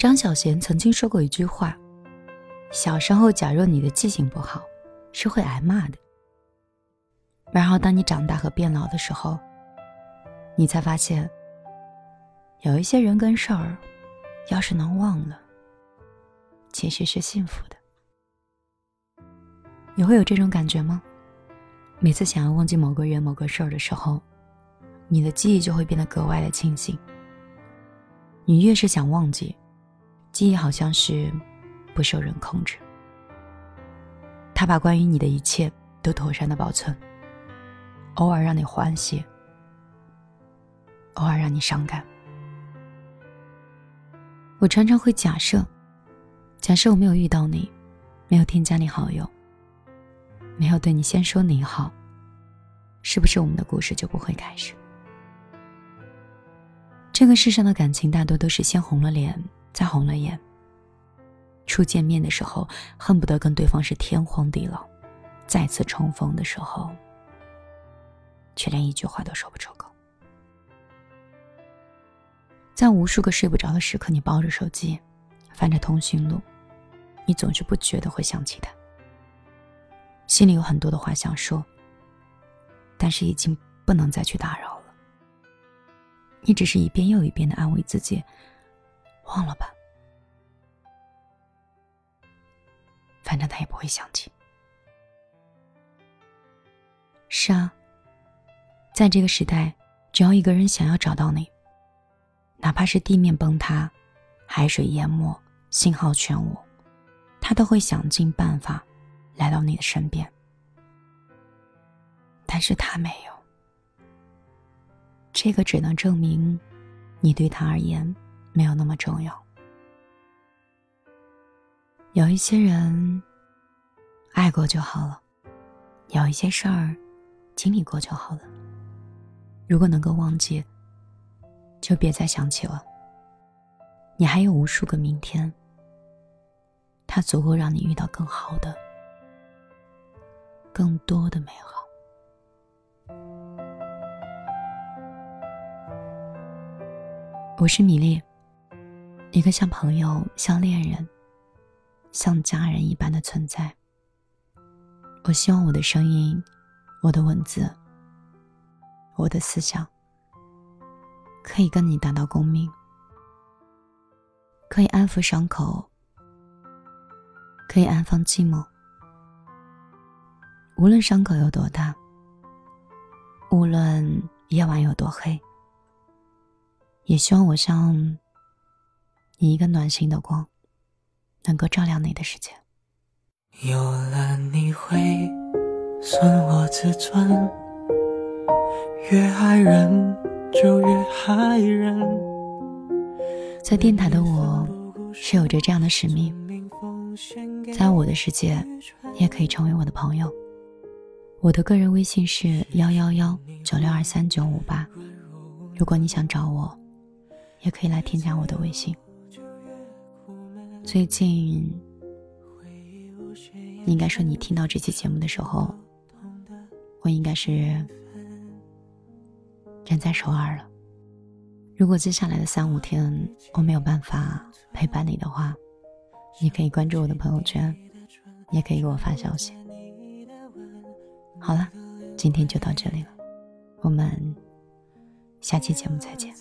张小娴曾经说过一句话：“小时候，假若你的记性不好，是会挨骂的。然后，当你长大和变老的时候，你才发现，有一些人跟事儿，要是能忘了，其实是幸福的。你会有这种感觉吗？每次想要忘记某个人、某个事儿的时候，你的记忆就会变得格外的清醒。你越是想忘记，记忆好像是不受人控制，他把关于你的一切都妥善的保存，偶尔让你欢喜，偶尔让你伤感。我常常会假设，假设我没有遇到你，没有添加你好友，没有对你先说你好，是不是我们的故事就不会开始？这个世上的感情大多都是先红了脸，再红了眼。初见面的时候，恨不得跟对方是天荒地老；再次重逢的时候，却连一句话都说不出口。在无数个睡不着的时刻，你抱着手机，翻着通讯录，你总是不觉得会想起他，心里有很多的话想说，但是已经不能再去打扰了。你只是一遍又一遍的安慰自己，忘了吧，反正他也不会想起。是啊，在这个时代，只要一个人想要找到你，哪怕是地面崩塌、海水淹没、信号全无，他都会想尽办法来到你的身边。但是他没有。这个只能证明，你对他而言没有那么重要。有一些人，爱过就好了；有一些事儿，经历过就好了。如果能够忘记，就别再想起了。你还有无数个明天，它足够让你遇到更好的、更多的美好。我是米粒，一个像朋友、像恋人、像家人一般的存在。我希望我的声音、我的文字、我的思想，可以跟你达到共鸣，可以安抚伤口，可以安放寂寞。无论伤口有多大，无论夜晚有多黑。也希望我像你一个暖心的光，能够照亮你的世界。有了你会损我自尊，越爱人就越害人。在电台的我是有着这样的使命，在我的世界，你也可以成为我的朋友。我的个人微信是幺幺幺九六二三九五八，如果你想找我。也可以来添加我的微信。最近，应该说你听到这期节目的时候，我应该是人在首尔了。如果接下来的三五天我没有办法陪伴你的话，你可以关注我的朋友圈，也可以给我发消息。好了，今天就到这里了，我们下期节目再见。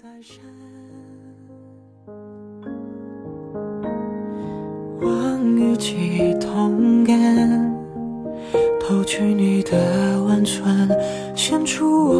一起同感，偷取你的温存，献出我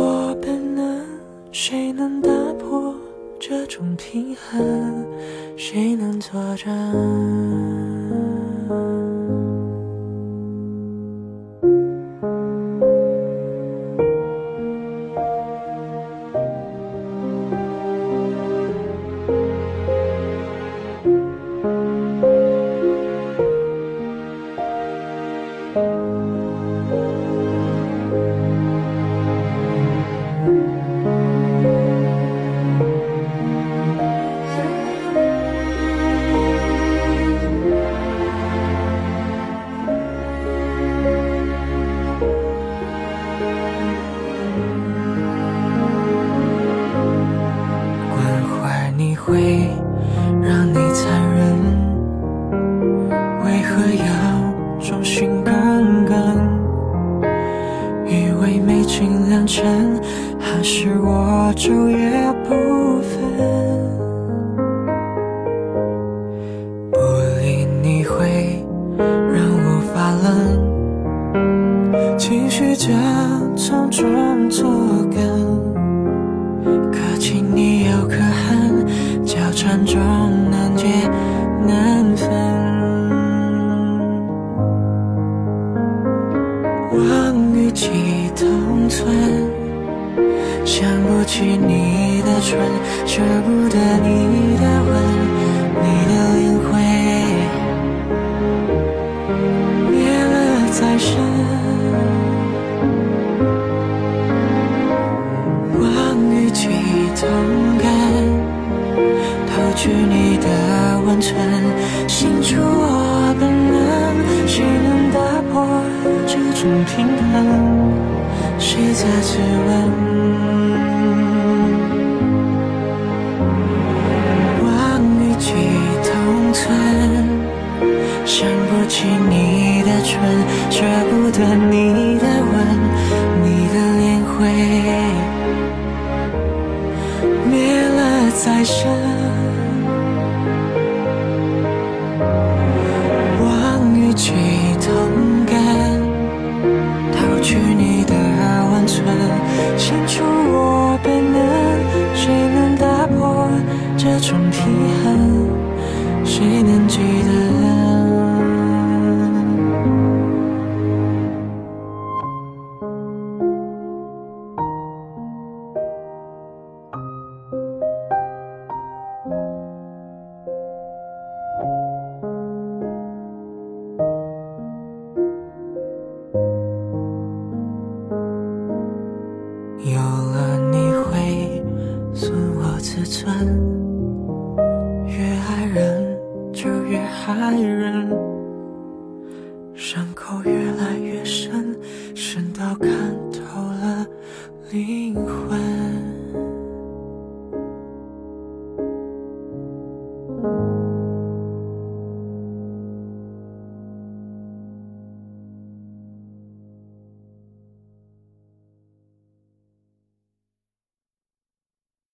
会让我发愣。情绪假装装着完成，清楚我本能，谁能打破这种平衡？谁在质问？凭题，谁能记得？爱人。